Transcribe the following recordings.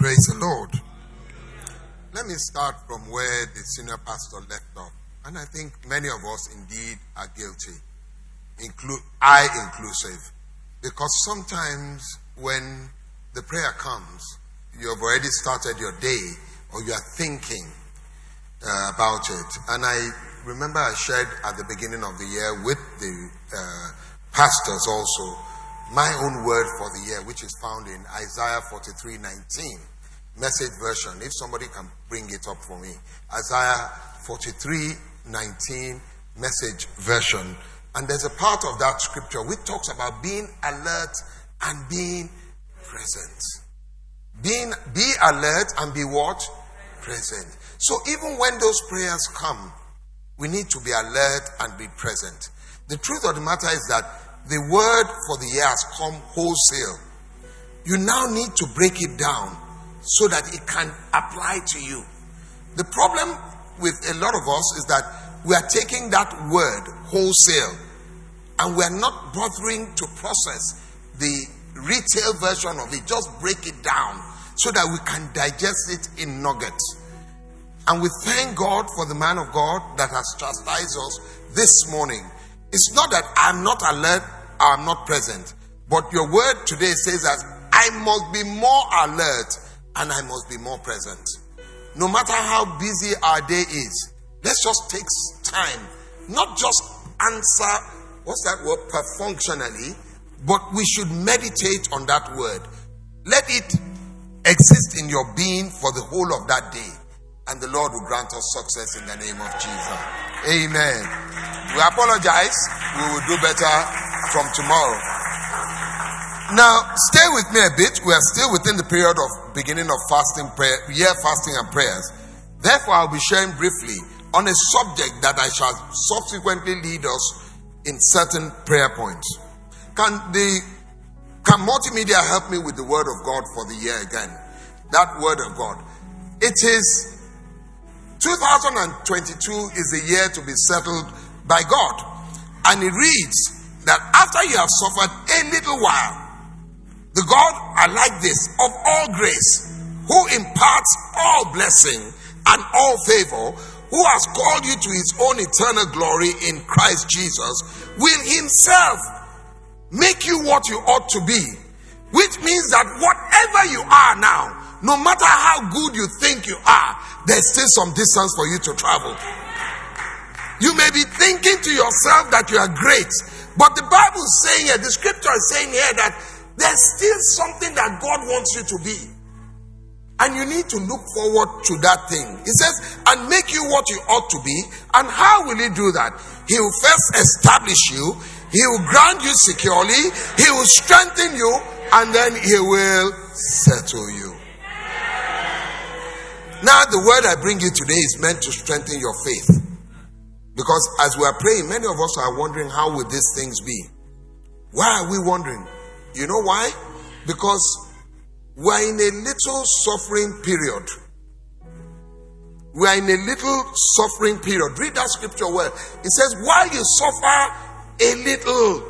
Praise the Lord. Let me start from where the senior pastor left off. And I think many of us indeed are guilty, include I inclusive. Because sometimes when the prayer comes, you have already started your day or you are thinking uh, about it. And I remember I shared at the beginning of the year with the uh, pastors also my own word for the year, which is found in Isaiah 43 19, message version. If somebody can bring it up for me. Isaiah 43 19, message version. And there's a part of that scripture which talks about being alert and being present. Being, be alert and be what? Present. So even when those prayers come, we need to be alert and be present. The truth of the matter is that the word for the year has come wholesale. You now need to break it down so that it can apply to you. The problem with a lot of us is that we are taking that word wholesale and we are not bothering to process the retail version of it. Just break it down so that we can digest it in nuggets. And we thank God for the man of God that has chastised us this morning. It's not that I'm not alert, I'm not present, but your word today says that I must be more alert and I must be more present. No matter how busy our day is, let's just take time, not just answer, what's that word, perfunctionally, but we should meditate on that word. Let it exist in your being for the whole of that day and the Lord will grant us success in the name of Jesus. Amen. We apologize. We will do better from tomorrow. Now, stay with me a bit. We are still within the period of beginning of fasting prayer, year fasting and prayers. Therefore, I'll be sharing briefly on a subject that I shall subsequently lead us in certain prayer points. Can the can multimedia help me with the word of God for the year again? That word of God. It is 2022 is the year to be settled by God. And it reads that after you have suffered a little while, the God I like this of all grace, who imparts all blessing and all favor, who has called you to his own eternal glory in Christ Jesus, will himself make you what you ought to be. Which means that whatever you are now, no matter how good you think you are, there's still some distance for you to travel. You may be thinking to yourself that you are great, but the Bible is saying here, the scripture is saying here that there's still something that God wants you to be. And you need to look forward to that thing. He says, and make you what you ought to be. And how will He do that? He will first establish you, He will ground you securely, He will strengthen you, and then He will settle you. Now, the word I bring you today is meant to strengthen your faith. Because as we are praying, many of us are wondering how will these things be? Why are we wondering? You know why? Because we're in a little suffering period. We are in a little suffering period. Read that scripture well. It says, while you suffer a little.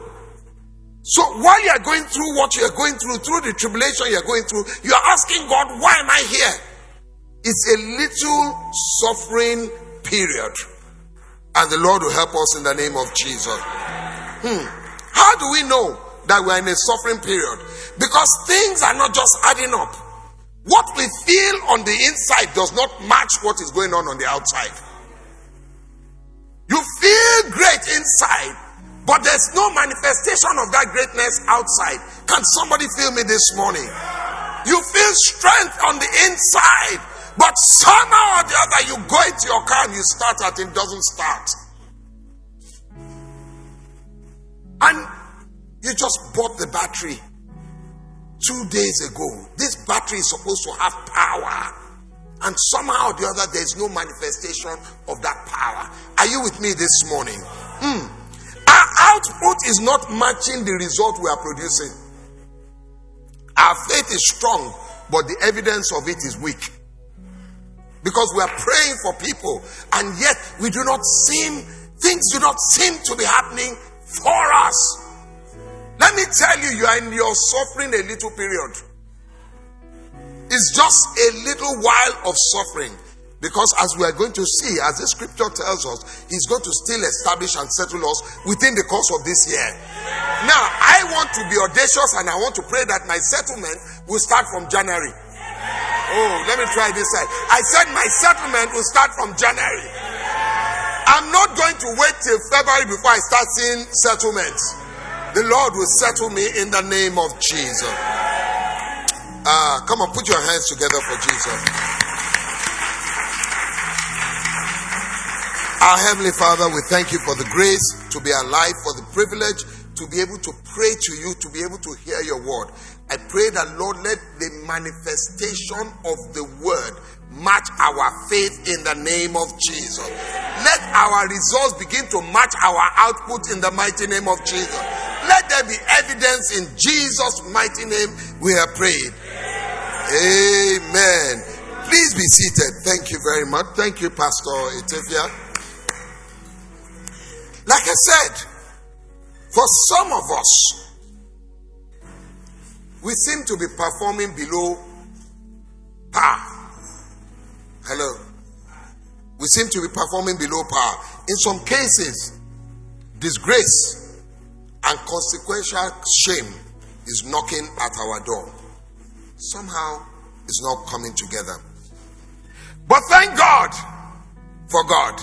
So while you are going through what you are going through, through the tribulation you are going through, you are asking God, why am I here? It's a little suffering period. And the Lord will help us in the name of Jesus. Hmm. How do we know that we're in a suffering period? Because things are not just adding up. What we feel on the inside does not match what is going on on the outside. You feel great inside, but there's no manifestation of that greatness outside. Can somebody feel me this morning? You feel strength on the inside, but somehow or the other, you go into your car and you start it, it doesn't start. And you just bought the battery two days ago. This battery is supposed to have power. And somehow or the other, there's no manifestation of that power. Are you with me this morning? Mm. Our output is not matching the result we are producing. Our faith is strong, but the evidence of it is weak. Because we are praying for people, and yet we do not seem, things do not seem to be happening for us. Let me tell you, you are in your suffering a little period. It's just a little while of suffering. Because as we are going to see, as the scripture tells us, He's going to still establish and settle us within the course of this year. Now, I want to be audacious and I want to pray that my settlement will start from January. Oh, let me try this side. I said my settlement will start from January. I'm not going to wait till February before I start seeing settlements. The Lord will settle me in the name of Jesus. Uh, come on, put your hands together for Jesus. Our Heavenly Father, we thank you for the grace to be alive, for the privilege to be able to pray to you, to be able to hear your word. I pray that, Lord, let the manifestation of the word match our faith in the name of Jesus. Let our results begin to match our output in the mighty name of Jesus. Let there be evidence in Jesus' mighty name we have prayed. Amen. Please be seated. Thank you very much. Thank you, Pastor Etefia. Like I said, for some of us, we seem to be performing below par. Hello. We seem to be performing below par. In some cases, disgrace and consequential shame is knocking at our door. Somehow, it's not coming together. But thank God for God.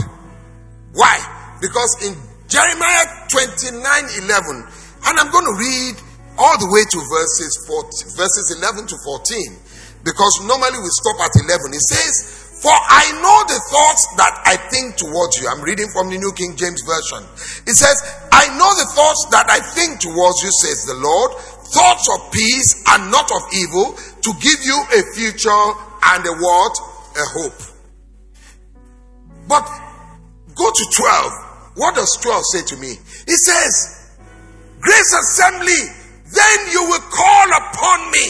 Why? Because in Jeremiah 29 11. And I'm going to read all the way to verses 14, verses 11 to 14 because normally we stop at 11. It says, For I know the thoughts that I think towards you. I'm reading from the New King James Version. It says, I know the thoughts that I think towards you, says the Lord, thoughts of peace and not of evil, to give you a future and a what? A hope. But go to 12. What does 12 say to me? It says, Grace Assembly, then you will call upon me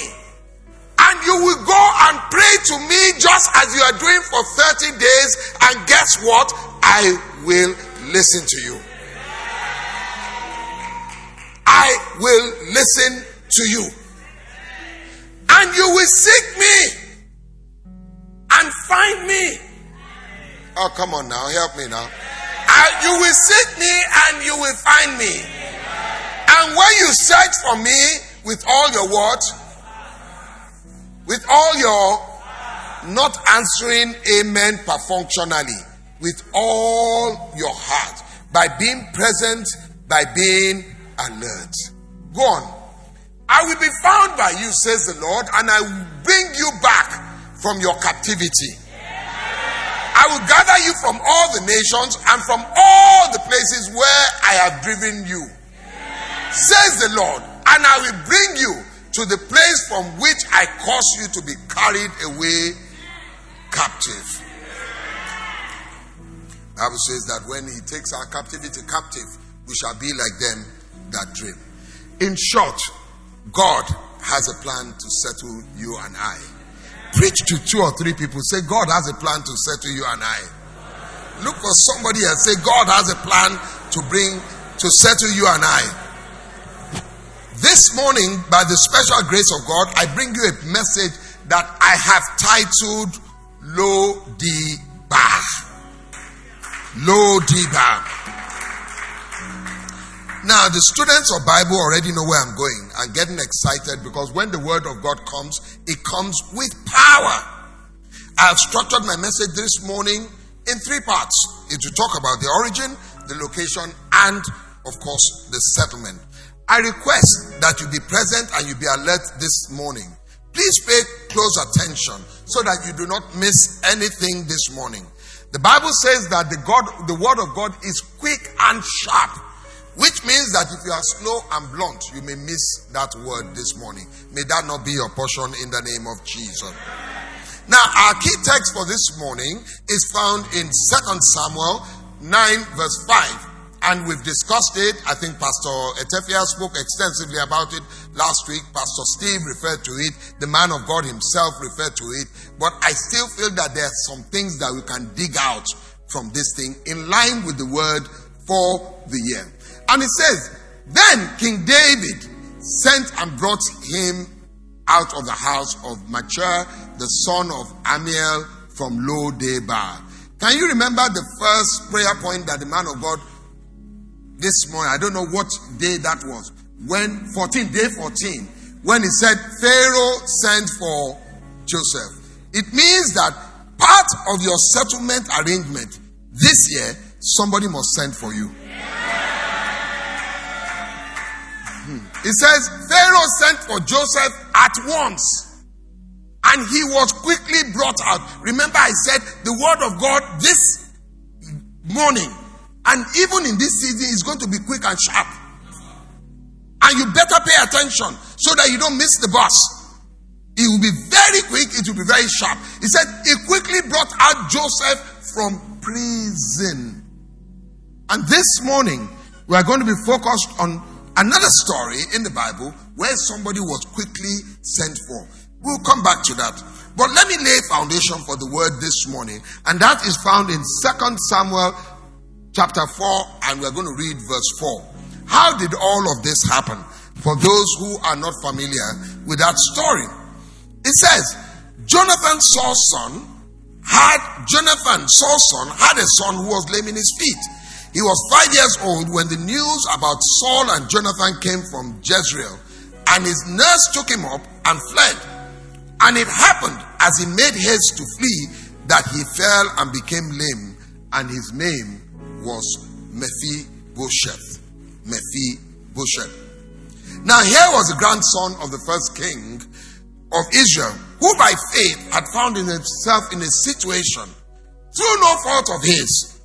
and you will go and pray to me just as you are doing for 30 days. And guess what? I will listen to you. I will listen to you. And you will seek me and find me. Oh, come on now. Help me now you will seek me and you will find me. And when you search for me with all your what? With all your not answering amen perfunctionally, with all your heart, by being present, by being alert. Go on. I will be found by you, says the Lord, and I will bring you back from your captivity. I will gather you from all the nations and from all the places where I have driven you, says the Lord, and I will bring you to the place from which I caused you to be carried away captive. Bible says that when he takes our captivity captive, we shall be like them that dream. In short, God has a plan to settle you and I. Preach to two or three people. Say, God has a plan to settle you and I. Look for somebody and say, God has a plan to bring, to settle you and I. This morning, by the special grace of God, I bring you a message that I have titled Lo Di Ba. Lodebar. Now, the students of Bible already know where I'm going and getting excited because when the word of God comes, it comes with power. I have structured my message this morning in three parts. It will talk about the origin, the location, and of course, the settlement. I request that you be present and you be alert this morning. Please pay close attention so that you do not miss anything this morning. The Bible says that the God, the word of God is quick and sharp which means that if you are slow and blunt, you may miss that word this morning. May that not be your portion in the name of Jesus. Now, our key text for this morning is found in 2 Samuel 9, verse 5. And we've discussed it. I think Pastor Etefia spoke extensively about it last week. Pastor Steve referred to it. The man of God himself referred to it. But I still feel that there are some things that we can dig out from this thing in line with the word for the year. And it says, Then King David sent and brought him out of the house of Machir, the son of Ammiel from Lo Debar. Can you remember the first prayer point that the man of God this morning? I don't know what day that was. When 14, day 14, when he said Pharaoh sent for Joseph. It means that part of your settlement arrangement this year, somebody must send for you. Hmm. It says Pharaoh sent for Joseph at once. And he was quickly brought out. Remember, I said the word of God this morning and even in this season is going to be quick and sharp. And you better pay attention so that you don't miss the bus. It will be very quick, it will be very sharp. He said, He quickly brought out Joseph from prison. And this morning, we are going to be focused on another story in the Bible where somebody was quickly sent for. We'll come back to that. But let me lay foundation for the word this morning, and that is found in Second Samuel chapter 4, and we're going to read verse 4. How did all of this happen? For those who are not familiar with that story, it says, Jonathan Saul's son had Jonathan Saul's son had a son who was lame in his feet. He was five years old when the news about Saul and Jonathan came from Jezreel, and his nurse took him up and fled. And it happened as he made haste to flee that he fell and became lame, and his name was Mephibosheth. Mephibosheth. Now, here was the grandson of the first king of Israel, who by faith had found himself in a situation through no fault of his.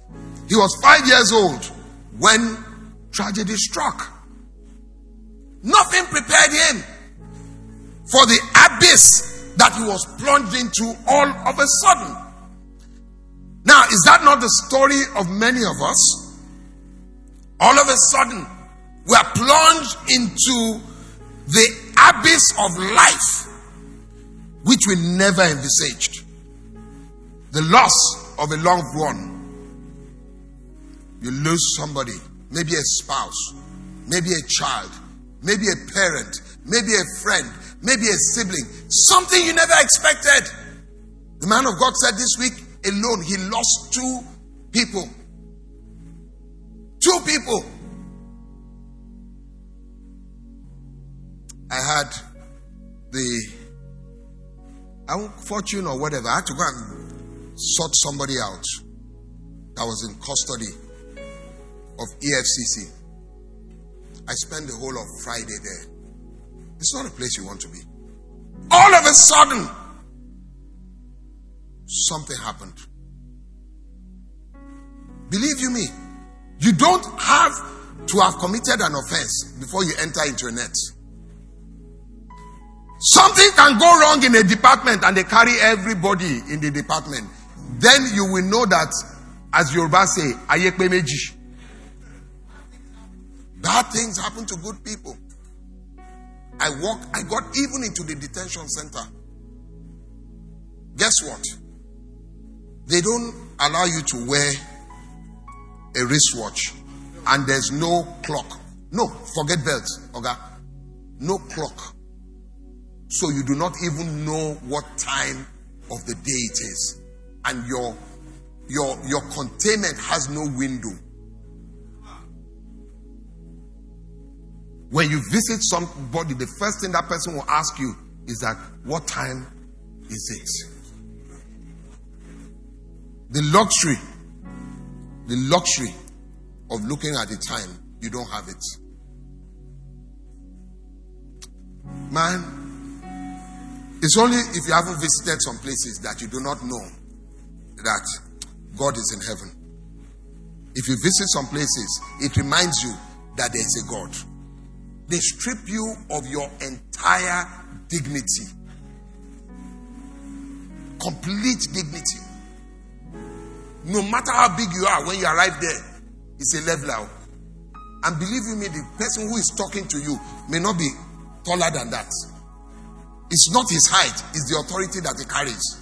He was five years old when tragedy struck. Nothing prepared him for the abyss that he was plunged into all of a sudden. Now, is that not the story of many of us? All of a sudden, we are plunged into the abyss of life, which we never envisaged. The loss of a loved one. You lose somebody, maybe a spouse, maybe a child, maybe a parent, maybe a friend, maybe a sibling, something you never expected. The man of God said this week alone, he lost two people. Two people. I had the fortune or whatever. I had to go and sort somebody out that was in custody of EFCC. I spent the whole of Friday there. It's not a place you want to be. All of a sudden, something happened. Believe you me, you don't have to have committed an offense before you enter into a net. Something can go wrong in a department and they carry everybody in the department. Then you will know that, as Yoruba say, ayekpe meji. Bad things happen to good people. I walk, I got even into the detention center. Guess what? They don't allow you to wear a wristwatch and there's no clock. No, forget belts, okay? No clock. So you do not even know what time of the day it is. And your your your containment has no window. When you visit somebody, the first thing that person will ask you is that, what time is it? The luxury, the luxury of looking at the time, you don't have it. Man, it's only if you haven't visited some places that you do not know that God is in heaven. If you visit some places, it reminds you that there is a God. They strip you of your entire dignity. Complete dignity. No matter how big you are, when you arrive there, it's a leveler. Oh. And believe you me, the person who is talking to you may not be taller than that. It's not his height, it's the authority that he carries.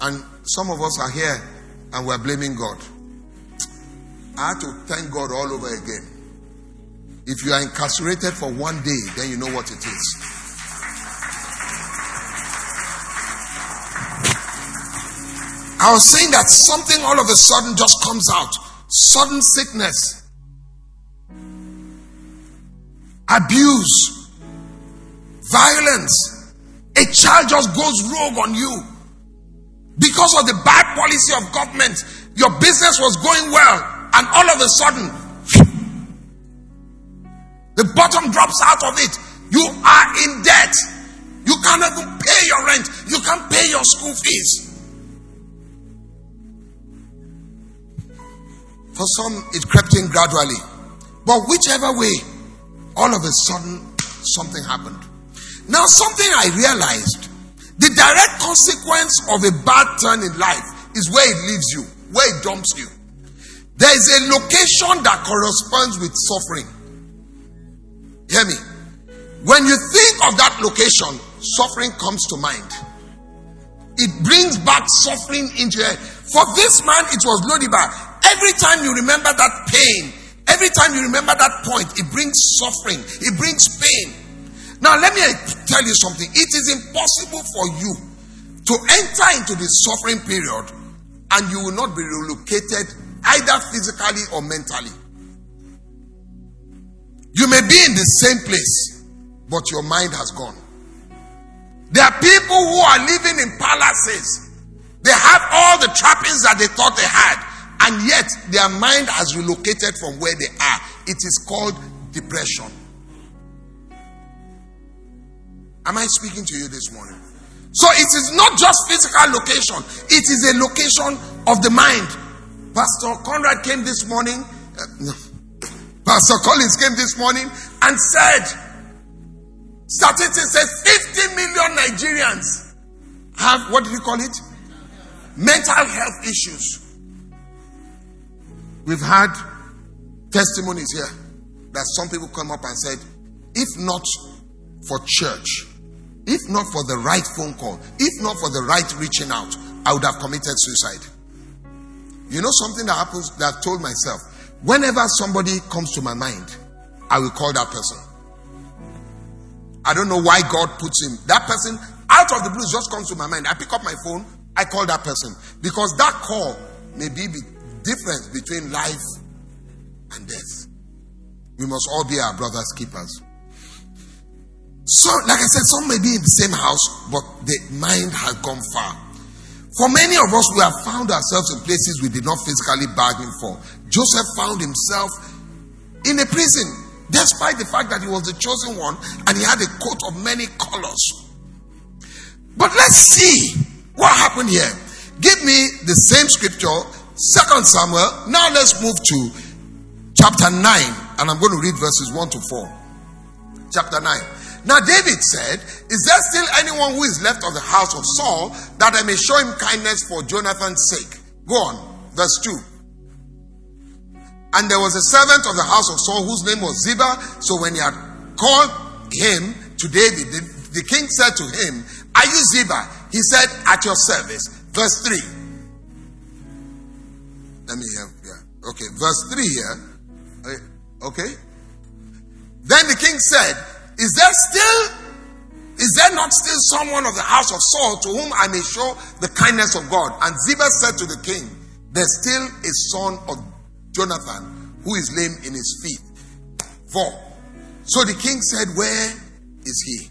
And some of us are here and we're blaming God. I have to thank God all over again If you are incarcerated for one day, then you know what it is. I was saying that something all of a sudden just comes out. Sudden sickness, abuse, violence. A child just goes rogue on you. Because of the bad policy of government, your business was going well, and all of a sudden, the bottom drops out of it. You are in debt. You can't even pay your rent. You can't pay your school fees. For some, it crept in gradually. But whichever way, all of a sudden, something happened. Now, something I realized the direct consequence of a bad turn in life is where it leaves you, where it dumps you. There is a location that corresponds with suffering. Hear me. When you think of that location, suffering comes to mind. It brings back suffering into your head. For this man, it was Lodebar. Every time you remember that pain, every time you remember that point, it brings suffering, it brings pain. Now, let me tell you something. It is impossible for you to enter into the suffering period and you will not be relocated either physically or mentally. You may be in the same place, but your mind has gone. There are people who are living in palaces. They have all the trappings that they thought they had and yet their mind has relocated from where they are. It is called depression. Am I speaking to you this morning? So it is not just physical location, it is a location of the mind. Pastor Conrad came this morning, uh. Pastor Collins came this morning and said, statistics says 50 million Nigerians have, what do you call it? Mental health issues. We've had testimonies here that some people come up and said, if not for church, if not for the right phone call, if not for the right reaching out, I would have committed suicide. You know something that happens that I've told myself? Whenever somebody comes to my mind, I will call that person. I don't know why God puts him. That person out of the blue just comes to my mind. I pick up my phone, I call that person. Because that call may be difference between life and death. We must all be our brother's keepers. So, like I said, some may be in the same house, but the mind has gone far. For many of us, we have found ourselves in places we did not physically bargain for. Joseph found himself in a prison, despite the fact that he was the chosen one and he had a coat of many colors. But let's see what happened here. Give me the same scripture Second Samuel. Now let's move to chapter 9, and I'm going to read verses 1 to 4. Chapter 9. Now David said, Is there still anyone who is left of the house of Saul that I may show him kindness for Jonathan's sake? Go on. Verse 2. And there was a servant of the house of Saul whose name was Ziba. So when he had called him to David, the, the king said to him, Are you Ziba? He said, At your service. Verse 3. Let me help here. Okay, verse 3 here. Eh, okay. Then the king said, Is there still, is there not still someone of the house of Saul to whom I may show the kindness of God? And Ziba said to the king, There's still a son of Jonathan who is lame in his feet. Four. So the king said, Where is he?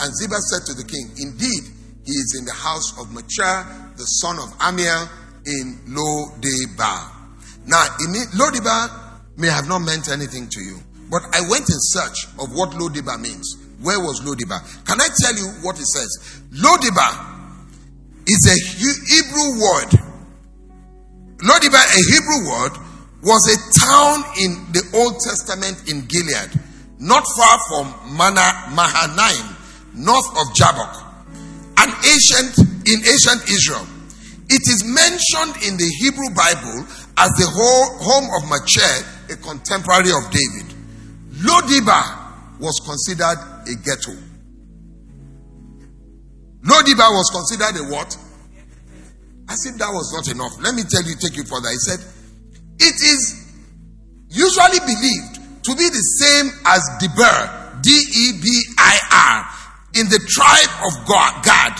And Ziba said to the king, Indeed, he is in the house of Machir, the son of Ammiel, in Lo-debar. Now, Lo-debar may have not meant anything to you, but I went in search of what Lo-debar means. Where was Lo-debar? Can I tell you what it says? Lo-debar is a Hebrew word. Lo-debar, a Hebrew word, was a town in the Old Testament in Gilead, not far from Mana, Mahanaim, north of Jabbok, an ancient in ancient Israel. It is mentioned in the Hebrew Bible as the home of Machir, a contemporary of David. Lo-debar was considered a ghetto. Lo-debar was considered a what? As if that was not enough. Let me tell you, take you further. He said, It is usually believed to be the same as Debir, D E B I R, in the tribe of Gad. Gad.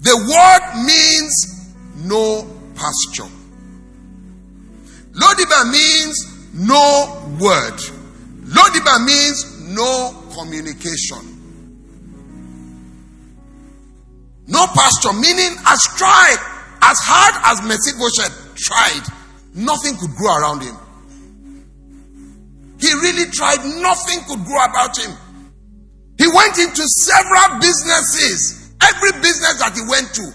The word means no pasture. Lodebar means no word. Lodebar means no communication. No pasture, meaning as tried, as hard as Mephibosheth tried, nothing could grow around him. He really tried, nothing could grow about him. He went into several businesses. Every business that he went to,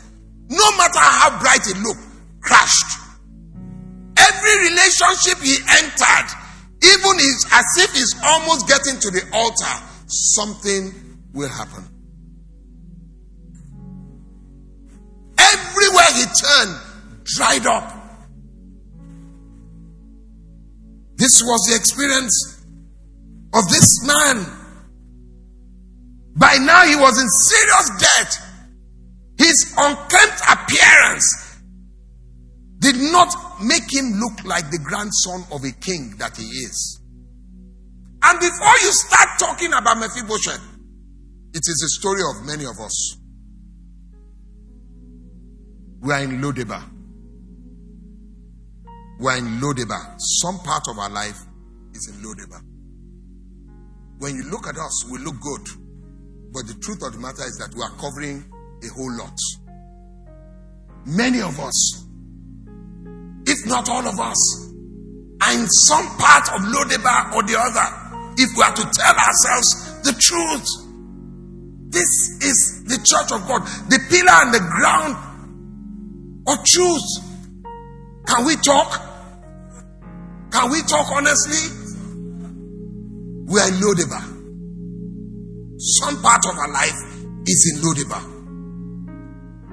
no matter how bright it looked, crashed. Every relationship he entered, even as if he's almost getting to the altar, something will happen. Everywhere he turned, dried up. This was the experience of this man. By now, he was in serious debt. His unkempt appearance did not make him look like the grandson of a king that he is. And before you start talking about Mephibosheth, it is the story of many of us. We are in Lodebar. We are in Lodebar. Some part of our life is in Lodebar. When you look at us, we look good. But the truth of the matter is that we are covering a whole lot. Many of us, if not all of us, are in some part of Lodebar or the other. If we are to tell ourselves the truth, this is the church of God, the pillar and the ground of truth. Can we talk? Can we talk honestly? We are in Lodebar. Some part of our life is in Lodebar.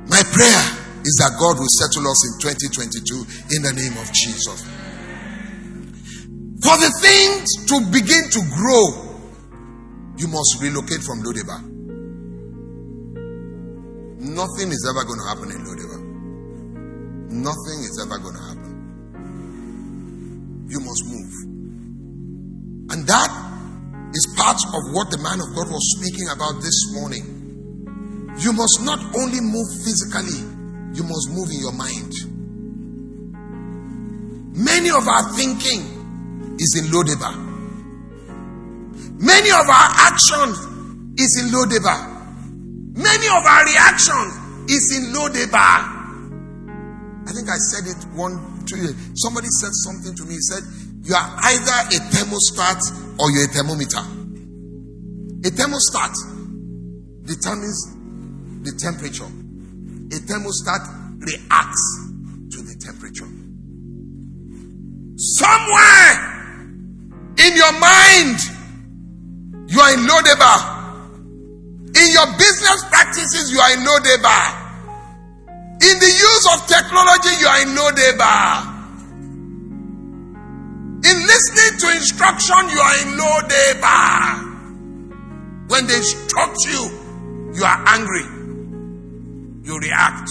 My prayer is that God will settle us in 2022 in the name of Jesus. For the things to begin to grow, you must relocate from Lodebar. Nothing is ever going to happen in Lodebar. Nothing is ever going to happen. You must move. And that is part of what the man of God was speaking about this morning. You must not only move physically, you must move in your mind. Many of our thinking is in Lodebar. Many of our actions is in Lodebar. Many of our reactions is in Lodebar. I think I said it one, two years. Somebody said something to me. He said, You are either a thermostat or you're a thermometer. A thermostat determines the temperature, a thermostat reacts to the temperature. Somewhere in your mind, you are in Lodebar. In your business practices, you are in Lodebar. In the use of technology, you are in Lodebar. In listening to instruction, you are in Lodebar. When they instruct you, you are angry. You react.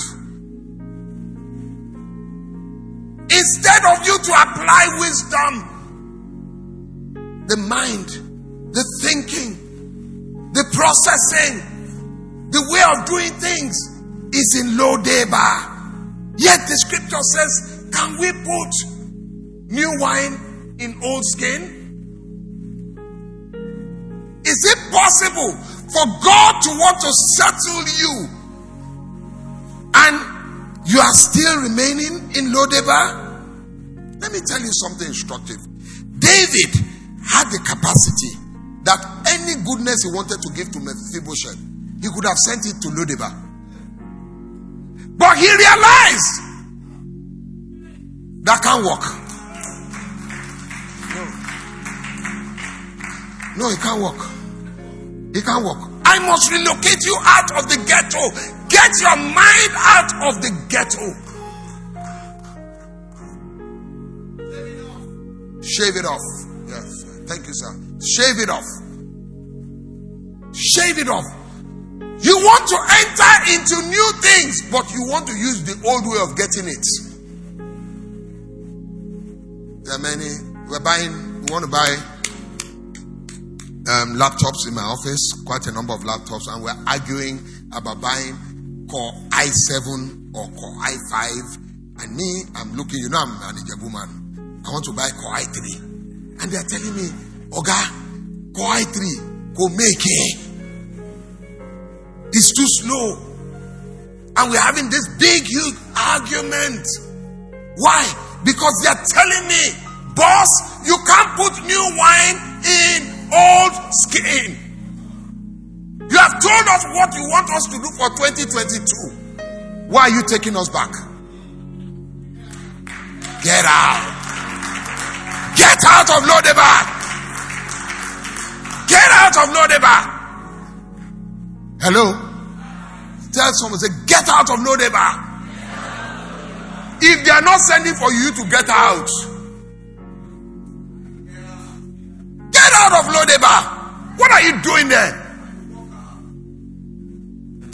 Instead of you to apply wisdom, the mind, the thinking, the processing, the way of doing things is in Lodebar. Yet the scripture says, Can we put new wine in old skin? Is it possible for God to want to settle you and you are still remaining in Lodebar? Let me tell you something instructive. David had the capacity that any goodness he wanted to give to Mephibosheth, he could have sent it to Lodebar. But he realized that can't work. No. No, it can't work. It can't work. I must relocate you out of the ghetto. Get your mind out of the ghetto. Shave it off. Yes. Thank you, sir. Shave it off. Shave it off. You want to enter into new things, but you want to use the old way of getting it. There are many. We're buying, we want to buy um, laptops in my office, quite a number of laptops, and we're arguing about buying Core i7 or Core i5. And me, I'm looking, you know, I'm an Ijebu man. I want to buy Core i3. And they're telling me, Oga, Core i3, go make it. It's too slow. And we're having this big, huge argument. Why? Because they're telling me, boss, you can't put new wine in old skin. You have told us what you want us to do for 2022. Why are you taking us back? Get out. Get out of Lodebar. Get out of Lodebar. Hello? Tell someone, say, get out of Lodebar. If they are not sending for you to get out, Get out of Lodebar. What are you doing there?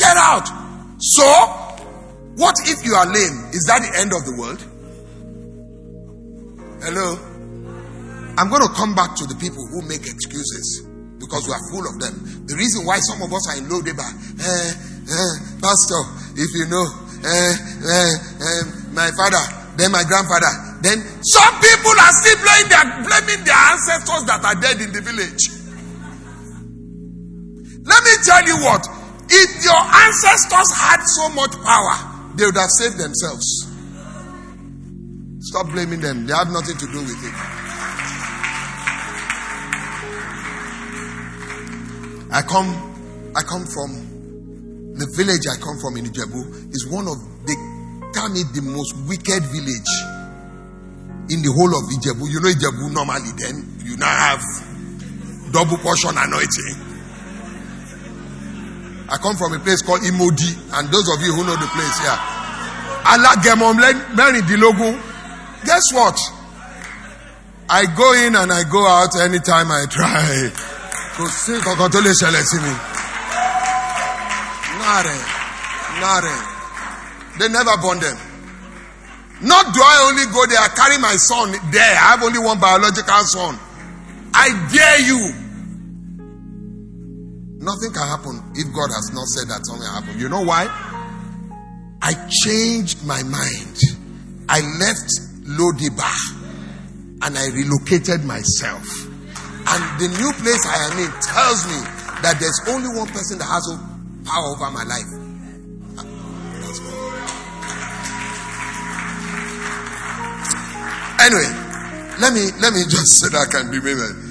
Get out. So, what if you are lame? Is that the end of the world? Hello? I'm going to come back to the people who make excuses because we are full of them. The reason why some of us are in Lodebar, eh, eh, Pastor, if you know, eh, eh, eh, my father, then my grandfather, then some people are still blaming their, blaming their ancestors that are dead in the village. Let me tell you what. If your ancestors had so much power, they would have saved themselves. Stop blaming them. They have nothing to do with it. I come, I come from the village I come from in Ijebu is one of they tell me the most wicked village in the whole of Ijebu. You know Ijebu normally then you now have double portion anointing. I come from a place called Imodi, and those of you who know the place, yeah. Alagemom Dilogun. Guess what? I go in and I go out anytime I try. Kò sí kankan mi. Nare, nare. They never born them. Not do I only go there, I carry my son there. I have only one biological son. I dare you. Nothing can happen if God has not said that something happen. You know why? I changed my mind. I left Lodebar and I relocated myself. And the new place I am in tells me that there's only one person that has power over my life. Anyway, let me let me just say that I can be maybe.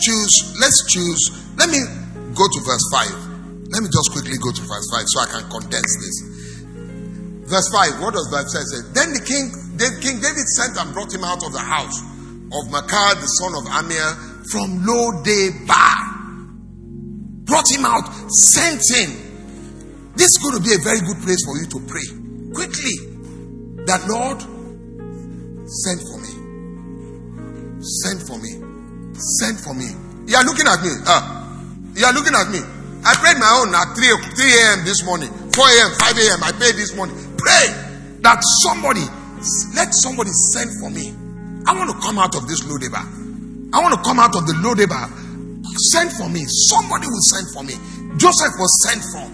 Choose let's choose. Let me go to verse five. Let me just quickly go to verse five so I can condense this. Verse five. What does verse five say? Then the king, King David sent and brought him out of the house of Machir the son of Amir from Lodebar. Brought him out, sent him this is going to be a very good place for you to pray quickly that Lord, send for me. Send for me. Send for me. You are looking at me. Uh, you are looking at me. I prayed my own at 3, 3 a.m. this morning, 4 a.m., 5 a.m. I prayed this morning. Pray that somebody, let somebody send for me. I want to come out of this Lodebar. I want to come out of the Lodebar. Send for me. Somebody will send for me. Joseph was sent for.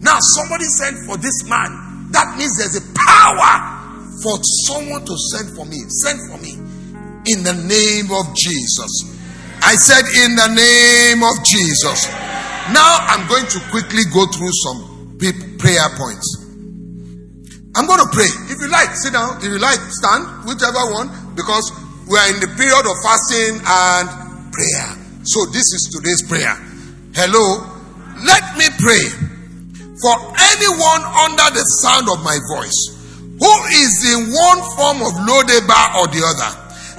Now, somebody sent for this man. That means there's a power for someone to send for me. Send for me. In the name of Jesus. I said, in the name of Jesus. Now, I'm going to quickly go through some prayer points. I'm going to pray. If you like, sit down. If you like, stand. Whichever one. Because we are in the period of fasting and prayer. So, this is today's prayer. Hello. Let me pray for anyone under the sound of my voice who is in one form of Lodebar or the other,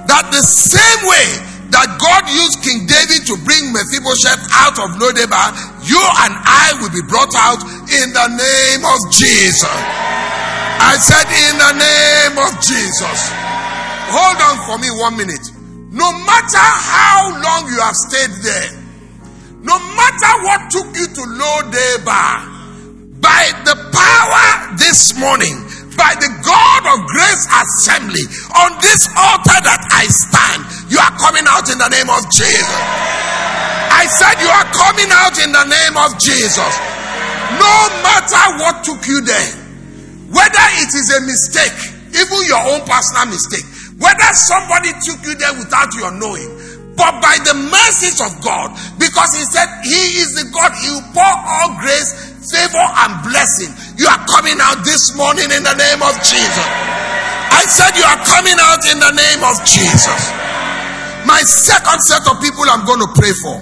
that the same way that God used King David to bring Mephibosheth out of Lodebar, you and I will be brought out in the name of Jesus. I said, in the name of Jesus. Hold on for me one minute. No matter how long you have stayed there, no matter what took you to Lodebar, by the power this morning, by the God of Grace Assembly, on this altar that I stand, you are coming out in the name of Jesus. I said you are coming out in the name of Jesus. No matter what took you there, whether it is a mistake, even your own personal mistake, whether somebody took you there without your knowing, but by the mercies of God, because He said He is the God, He will pour all grace, favor, and blessing. You are coming out this morning in the name of Jesus. I said you are coming out in the name of Jesus. My second set of people I'm going to pray for.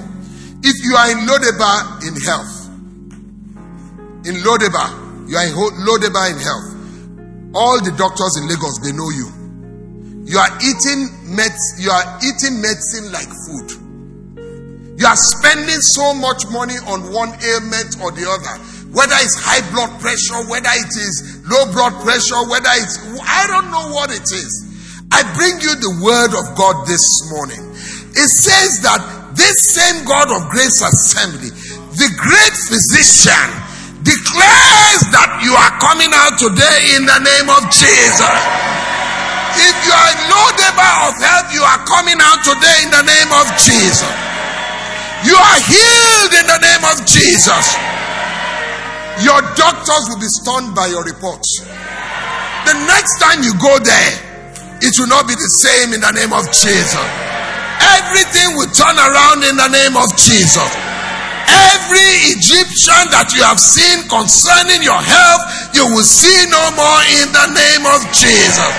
If you are in Lodebar in health, in Lodebar, you are in Lodebar in health. All the doctors in Lagos, they know you. You are eating med- you are eating medicine like food. You are spending so much money on one ailment or the other. Whether it's high blood pressure, whether it is low blood pressure, whether it's I don't know what it is. I bring you the word of God this morning. It says that this same God of Grace Assembly, the great physician, declares that you are coming out today in the name of Jesus. If you are in Lodebar of health, you are coming out today in the name of Jesus. You are healed in the name of Jesus. Doctors will be stunned by your reports. The next time you go there, it will not be the same in the name of Jesus. Everything will turn around in the name of Jesus. Every Egyptian that you have seen concerning your health, you will see no more in the name of Jesus.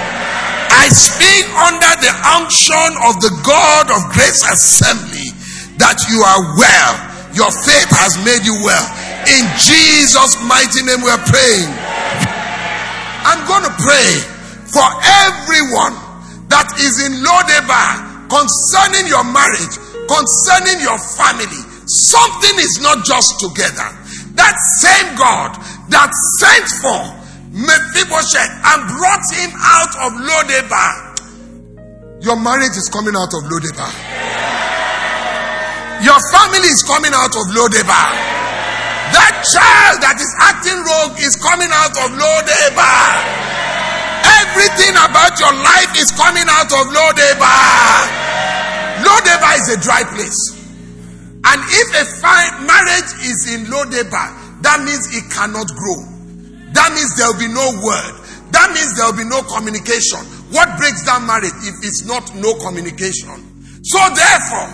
I speak under the unction of the God of Grace Assembly that you are well. Your faith has made you well. In Jesus' mighty name, we are praying. I'm going to pray for everyone that is in Lodebar concerning your marriage, concerning your family. Something is not just together. That same God that sent for Mephibosheth and brought him out of Lodebar. Your marriage is coming out of Lodebar. Your family is coming out of Lodebar. That child that is acting rogue is coming out of Lodebar. Everything about your life is coming out of Lodebar. Lodebar is a dry place. And if a marriage is in Lodebar, that means it cannot grow. That means there will be no word. That means there will be no communication. What breaks down marriage if it's not no communication? So therefore,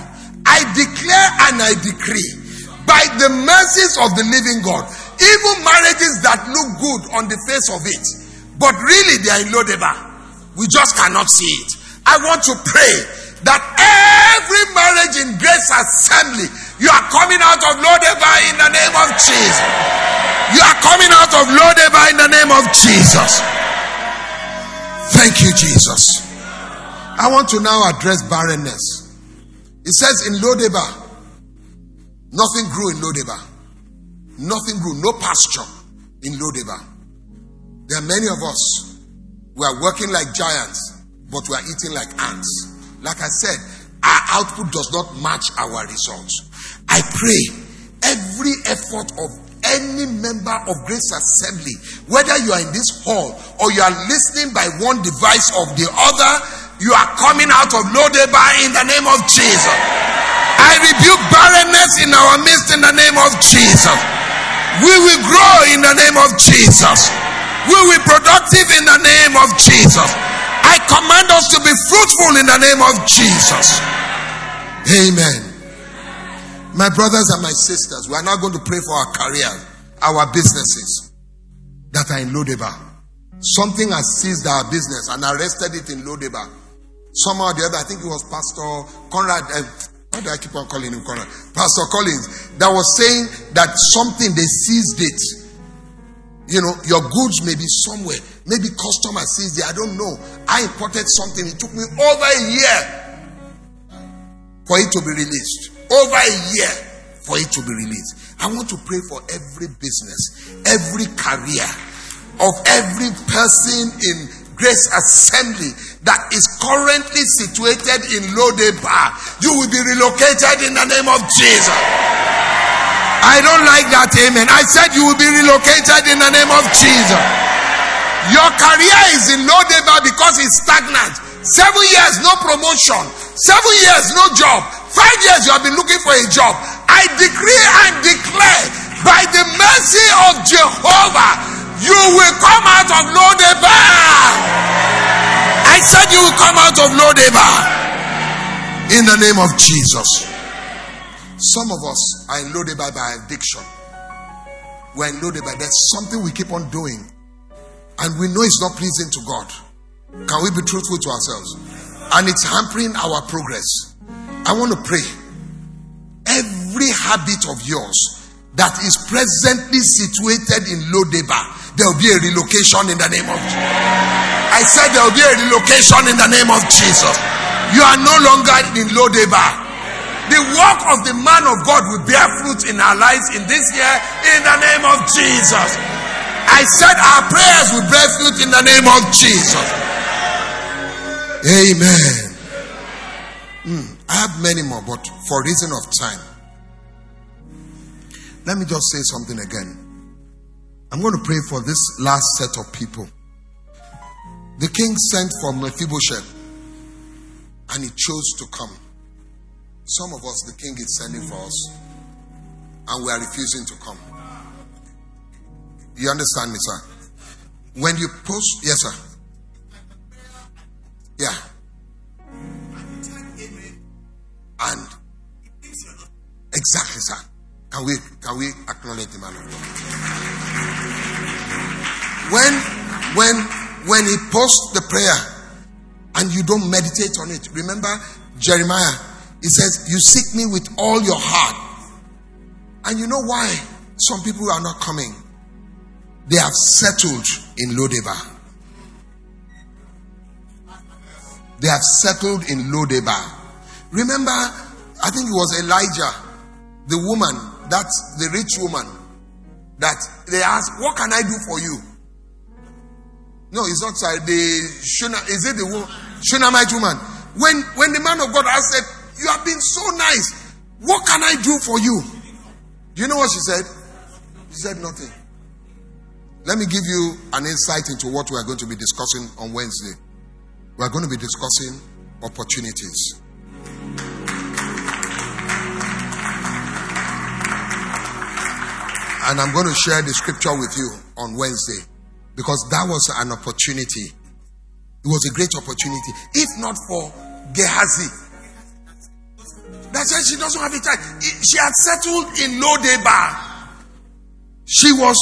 I declare and I decree by the mercies of the living God, even marriages that look good on the face of it, but really they are in Lodebar. We just cannot see it. I want to pray that every marriage in Grace Assembly, you are coming out of Lodebar in the name of Jesus. You are coming out of Lodebar in the name of Jesus. Thank you, Jesus. I want to now address barrenness. It says in Lodebar, nothing grew in Lodebar. Nothing grew, no pasture in Lodebar. There are many of us who are working like giants, but we are eating like ants. Like I said, our output does not match our results. I pray every effort of any member of Grace Assembly, whether you are in this hall or you are listening by one device of the other, you are coming out of Lodebar in the name of Jesus. I rebuke barrenness in our midst in the name of Jesus. We will grow in the name of Jesus. We will be productive in the name of Jesus. I command us to be fruitful in the name of Jesus. Amen. My brothers and my sisters, we are now going to pray for our careers, our businesses that are in Lodebar. Something has seized our business and arrested it in Lodebar. Somehow or the other, I think it was Pastor Conrad. Uh, why do I keep on calling him Conrad? Pastor Collins that was saying that something they seized it. You know, your goods may be somewhere. Maybe customer seized it. I don't know. I imported something. It took me over a year for it to be released over a year for it to be released. I want to pray for every business, every career of every person in Grace Assembly that is currently situated in Bar. You will be relocated in the name of Jesus. I don't like that, amen. I said you will be relocated in the name of Jesus. Your career is in Lodebar because it's stagnant. Seven years, no promotion. Seven years, no job. Five years, you have been looking for a job. I decree and declare by the mercy of Jehovah, you will come out of labor. I said you will come out of labor. In the name of Jesus. Some of us are in low by addiction. We're in labor. There's something we keep on doing and we know it's not pleasing to God. Can we be truthful to ourselves? And it's hampering our progress. I want to pray. Every habit of yours that is presently situated in Lodebar, there will be a relocation in the name of Jesus. I said there will be a relocation in the name of Jesus. You are no longer in Lodebar. The work of the man of God will bear fruit in our lives in this year in the name of Jesus. I said our prayers will bear fruit in the name of Jesus. Amen. Mm, I have many more, but for reason of time, let me just say something again. I'm going to pray for this last set of people. The king sent for Mephibosheth and he chose to come. Some of us, the king is sending for us, and we are refusing to come. You understand me, sir? When you post, yes, sir. Yeah. And exactly, sir. Can we can we acknowledge him, of When when when he posts the prayer and you don't meditate on it, remember Jeremiah. He says, "You seek me with all your heart." And you know why some people are not coming? They have settled in Lodebar. They have settled in Lodebar. Remember, I think it was Elijah, the woman, that's the rich woman, that they ask, What can I do for you? No, it's not sorry. The Shuna, is it the woman, Shunammite woman? When when the man of God asked, said, You have been so nice. What can I do for you? Do you know what she said? She said nothing. Let me give you an insight into what we are going to be discussing on Wednesday. We are going to be discussing opportunities. And I'm going to share the scripture with you on Wednesday because that was an opportunity. It was a great opportunity. If not for Gehazi, that's why she doesn't have a child. She had settled in Lodebar. She was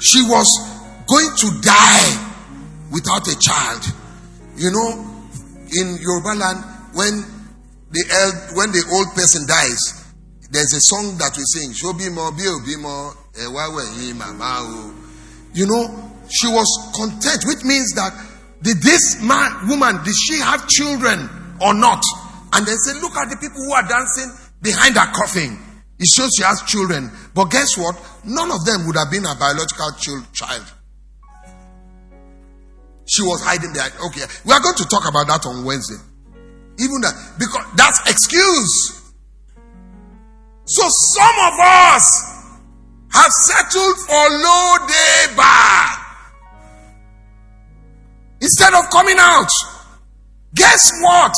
she was going to die without a child. You know, in Yoruba land, when the el- when the old person dies, there's a song that we sing. Eh, you know, she was content, which means that did this man, woman, did she have children or not? And they say, look at the people who are dancing behind her coffin. It shows she has children. But guess what? None of them would have been a biological child. She was hiding there. Okay, we are going to talk about that on Wednesday. Even that, because that's excuse. So some of us have settled for low day bar. Instead of coming out, guess what?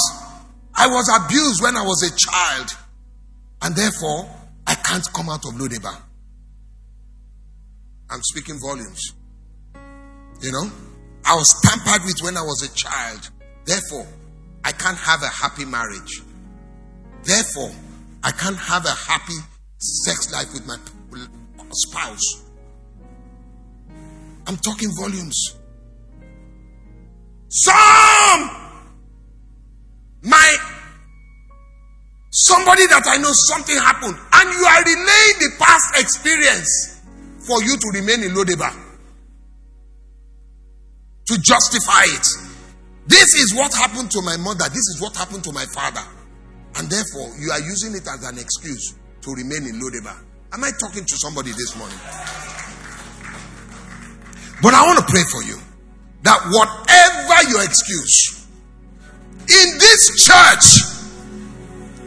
I was abused when I was a child. And therefore, I can't come out of Lodebar. I'm speaking volumes. You know, I was tampered with when I was a child. Therefore, I can't have a happy marriage. Therefore, I can't have a happy sex life with my spouse. I'm talking volumes. Some, my Somebody that I know something happened, and you are relaying the past experience for you to remain in Lodebar. To justify it. This is what happened to my mother. This is what happened to my father. And therefore, you are using it as an excuse to remain in Lodebar. Am I talking to somebody this morning? But I want to pray for you that whatever your excuse in this church,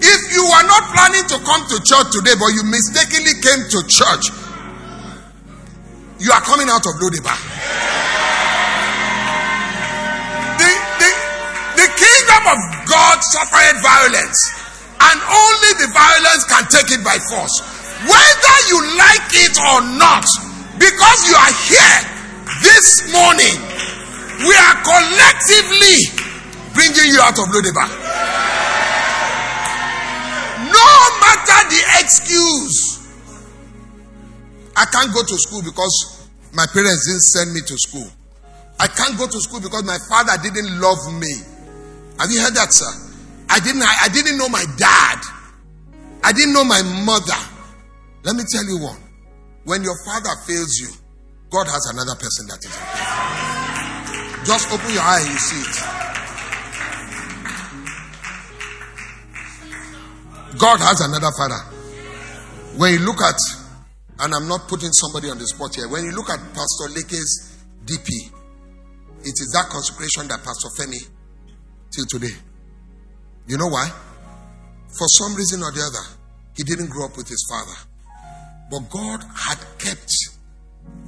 if you are not planning to come to church today, but you mistakenly came to church, you are coming out of Lodebar. The, the, the kingdom of God suffered violence, and only the violence can take it by force. Whether you like it or not, because you are here this morning, we are collectively bringing you out of Lodebar. No matter the excuse, I can't go to school because my parents didn't send me to school. I can't go to school because my father didn't love me. Have you heard that, sir? I didn't, I, I didn't know my dad. I didn't know my mother. Let me tell you one. When your father fails you, God has another person that is. Just open your eye and you see it. God has another father. When you look at, and I'm not putting somebody on the spot here, when you look at Pastor Leke's DP, it is that consecration that Pastor Femi till today. You know why? For some reason or the other, he didn't grow up with his father. But God had kept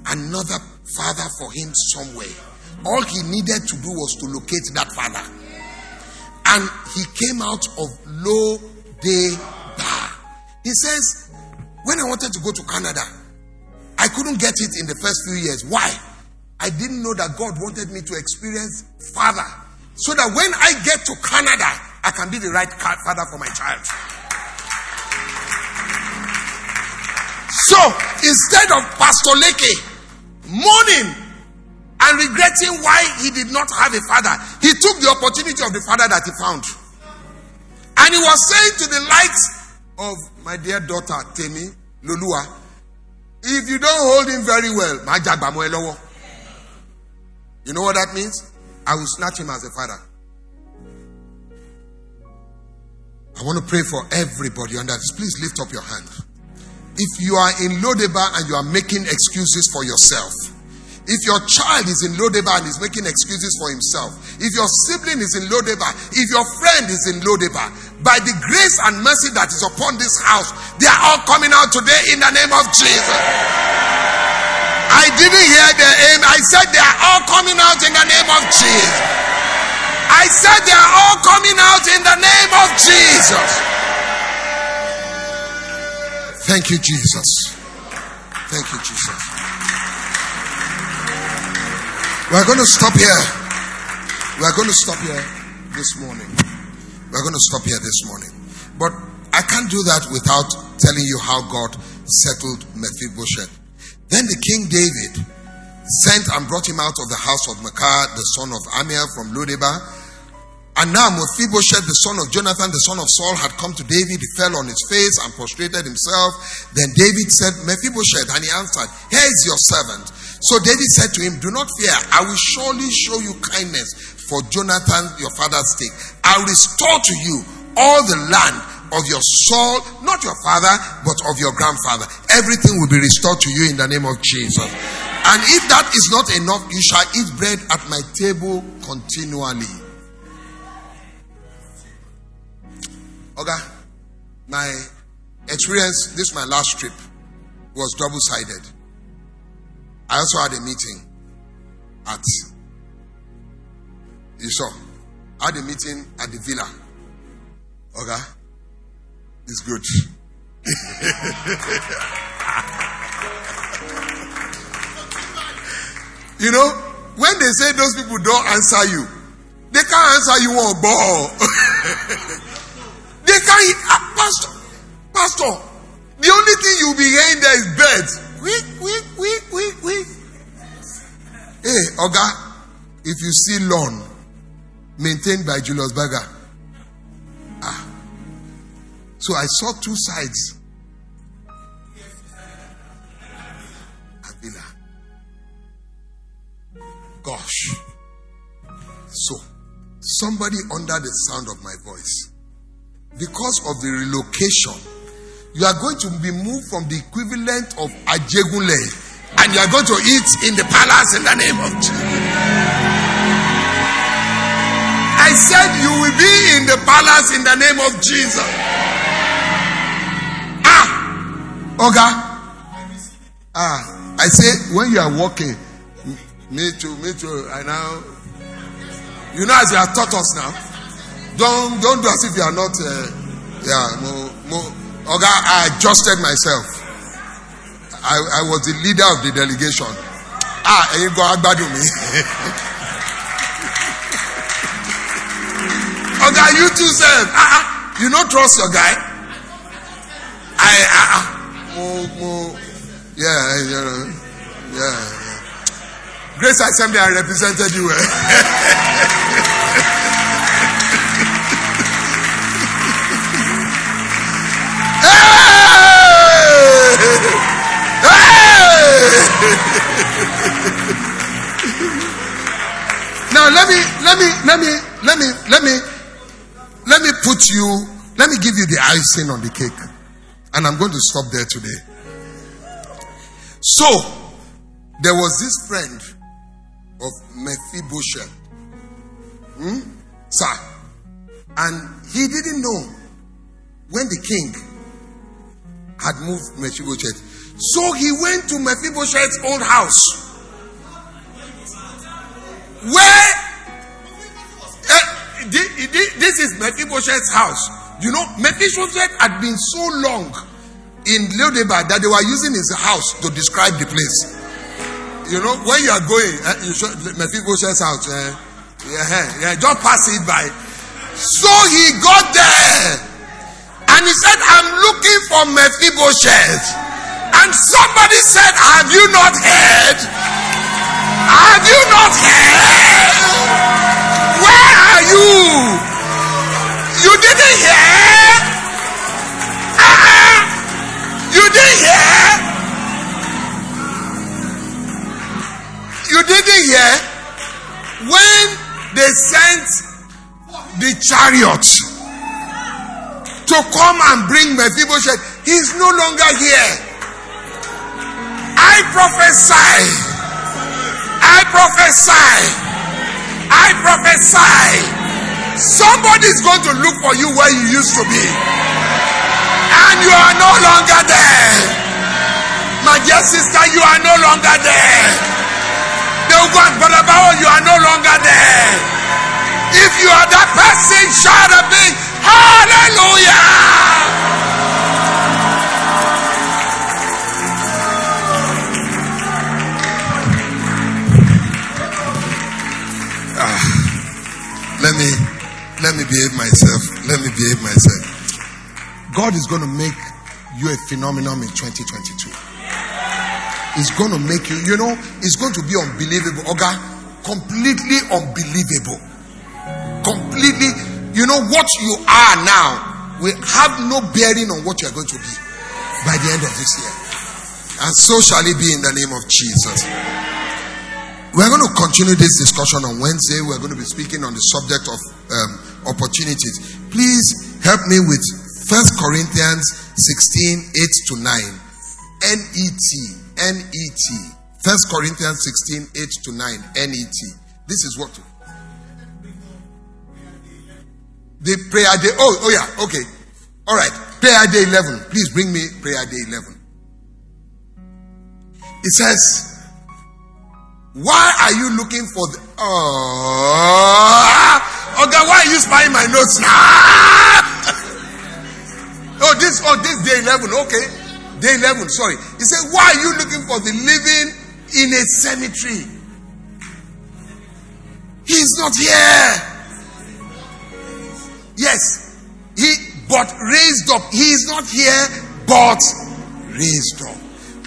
another father for him somewhere. All he needed to do was to locate that father. And he came out of low day bar. He says, When I wanted to go to Canada, I couldn't get it in the first few years. Why? I didn't know that God wanted me to experience father. So that when I get to Canada, I can be the right father for my child. So instead of Pastor Leke mourning and regretting why he did not have a father, he took the opportunity of the father that he found. And he was saying to the likes of my dear daughter, Temi Lulua, if you don't hold him very well, my jagbamoelowo. you know what that means? I will snatch him as a father. I want to pray for everybody under this. Please lift up your hand. If you are in Lodebar and you are making excuses for yourself, if your child is in Lodebar and is making excuses for himself, if your sibling is in Lodebar, if your friend is in Lodebar, by the grace and mercy that is upon this house, they are all coming out today in the name of Jesus. I didn't hear the aim. I said they are all coming out in the name of Jesus. I said they are all coming out in the name of Jesus. Thank you, Jesus. Thank you, Jesus. We're going to stop here. We're going to stop here this morning. We're going to stop here this morning. But I can't do that without telling you how God settled Mephibosheth. Then the king David sent and brought him out of the house of Machir, the son of Ammiel from Lodebar. And now Mephibosheth, the son of Jonathan, the son of Saul, had come to David. He fell on his face and prostrated himself. Then David said, Mephibosheth, and he answered, Here is your servant. So David said to him, Do not fear, I will surely show you kindness for Jonathan, your father's sake. I'll restore to you all the land of your soul, not your father, but of your grandfather. Everything will be restored to you in the name of Jesus. And if that is not enough, you shall eat bread at my table continually. Okay, my experience, this my last trip, was double sided. I also had a meeting at, you saw, I had a meeting at the villa. Okay? It's good. you know, when they say those people don't answer you, they can't answer you on ball. they can't, uh, Pastor, Pastor, the only thing you'll be hearing there is birds. Weak, weak, weak, weak, weak. Hey, Oga, if you see lawn maintained by Julius Berger, ah, so I saw two sides. Avila. Gosh. So, somebody under the sound of my voice, because of the relocation you are going to be moved from the equivalent of Ajegunle and you are going to eat in the palace in the name of Jesus. I said you will be in the palace in the name of Jesus. Ah, Oga. Ah, I say when you are walking, me too, me too. I now, you know, as you have taught us now, Don't don't do as if you are not. Uh, yeah, mo, mo, okay, I adjusted myself. I, I was the leader of the delegation. Ah, and you go agbadu me. okay, you too said. Ah, ah, you don't trust your guy. I ah, ah mo, mo, yeah, yeah, yeah. Grace Assembly, I represented you. now let me let me let me let me let me let me put you let me give you the icing on the cake. And i'm going to stop there today. So there was this friend of mephibosheth. Hmm? sir. And he didn't know when the king had moved mephibosheth so he went to Mephibosheth's old house. Where uh, this is Mephibosheth's house. You know, Mephibosheth had been so long in Lodebar that they were using his house to describe the place. You know, when you are going, uh, you show Mephibosheth's house. Uh, yeah, yeah, just pass it by. So he got there and he said, I'm looking for Mephibosheth. And somebody said, Have you not heard? Have you not heard? Where are you? You didn't hear? Uh-uh. You didn't hear? You didn't hear? When they sent the chariot to come and bring Mephibosheth, he's no longer here. I prophesy. I prophesy. I prophesy. Somebody is going to look for you where you used to be. And you are no longer there. My dear sister, you are no longer there. They'll go and brother oh, you are no longer there. If you are that person, shout a big hallelujah. Me let me behave myself. Let me behave myself. God is going to make you a phenomenon in 2022. It's going to make you, you know, it's going to be unbelievable. Oga, completely unbelievable. Completely, you know, what you are now will have no bearing on what you are going to be by the end of this year. And so shall it be in the name of Jesus. We're going to continue this discussion on Wednesday. We're going to be speaking on the subject of um, opportunities. Please help me with First Corinthians 16 8 to 9. NET. NET. First Corinthians 16 8 to 9. NET. This is what. The prayer day. Oh, oh yeah. Okay. All right. Prayer day 11. Please bring me prayer day 11. It says, why are you looking for the. Oh, okay, why are you spying my notes now? oh, this, oh, this day 11, okay. Day 11, sorry. He said, Why are you looking for the living in a cemetery? He's not here. Yes, he but raised up. He is not here, but raised up.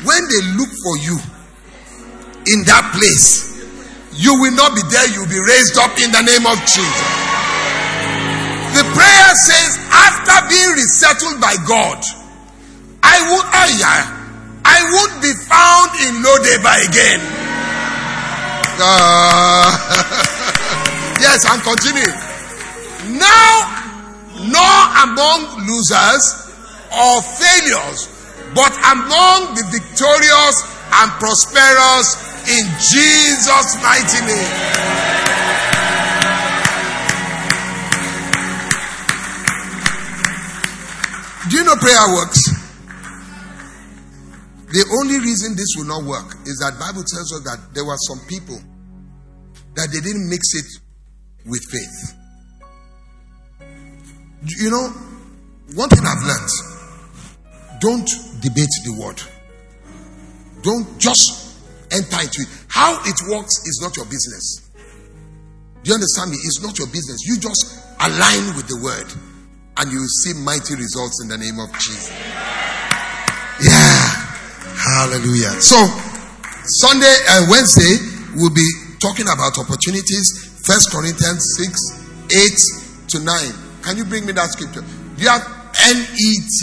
When they look for you, in that place. You will not be there, you'll be raised up in the name of Jesus. The prayer says, after being resettled by God, I would I would be found in Lodebar again. Uh, yes, I'm continuing. Now, nor among losers or failures, but among the victorious and prosperous in Jesus' mighty name. Do you know prayer works? The only reason this will not work is that Bible tells us that there were some people that they didn't mix it with faith. You know, one thing I've learned don't debate the word. Don't just enter into it. How it works is not your business. Do you understand me? It's not your business. You just align with the word and you see mighty results in the name of Jesus. Yeah. Hallelujah. So, Sunday and Wednesday, we'll be talking about opportunities. First Corinthians 6, 8 to 9. Can you bring me that scripture? Do you have N-E-T?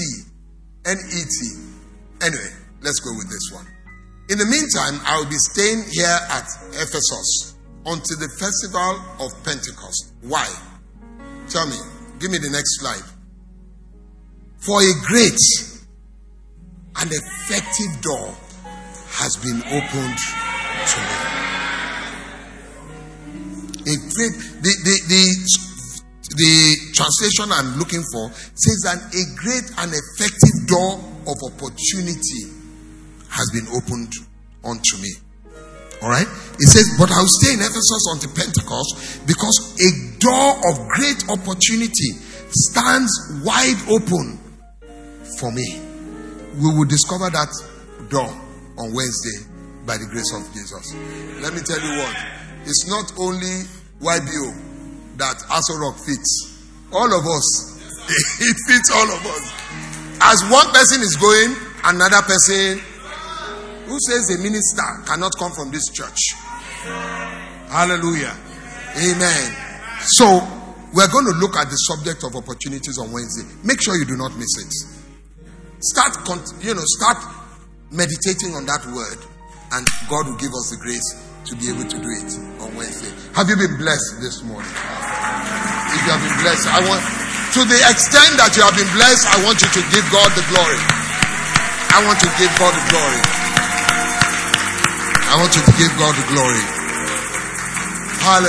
N-E-T. Anyway, let's go with this one. In the meantime, I will be staying here at Ephesus until the festival of Pentecost. Why? Tell me. Give me the next slide. For a great and effective door has been opened to me. A great, the, the, the, the translation I'm looking for says that a great and effective door of opportunity has been opened unto me. All right? It says, But I'll stay in Ephesus until Pentecost because a door of great opportunity stands wide open for me. We will discover that door on Wednesday by the grace of Jesus. Let me tell you what, it's not only YBO that Aso Rock fits. All of us, it fits all of us. As one person is going, another person who says a minister cannot come from this church? Hallelujah. Amen. So, we're going to look at the subject of opportunities on Wednesday. Make sure you do not miss it. Start, you know, start meditating on that word, and God will give us the grace to be able to do it on Wednesday. Have you been blessed this morning? If you have been blessed, I want, to the extent that you have been blessed, I want you to give God the glory. I want to give God the glory. I want to give God the glory.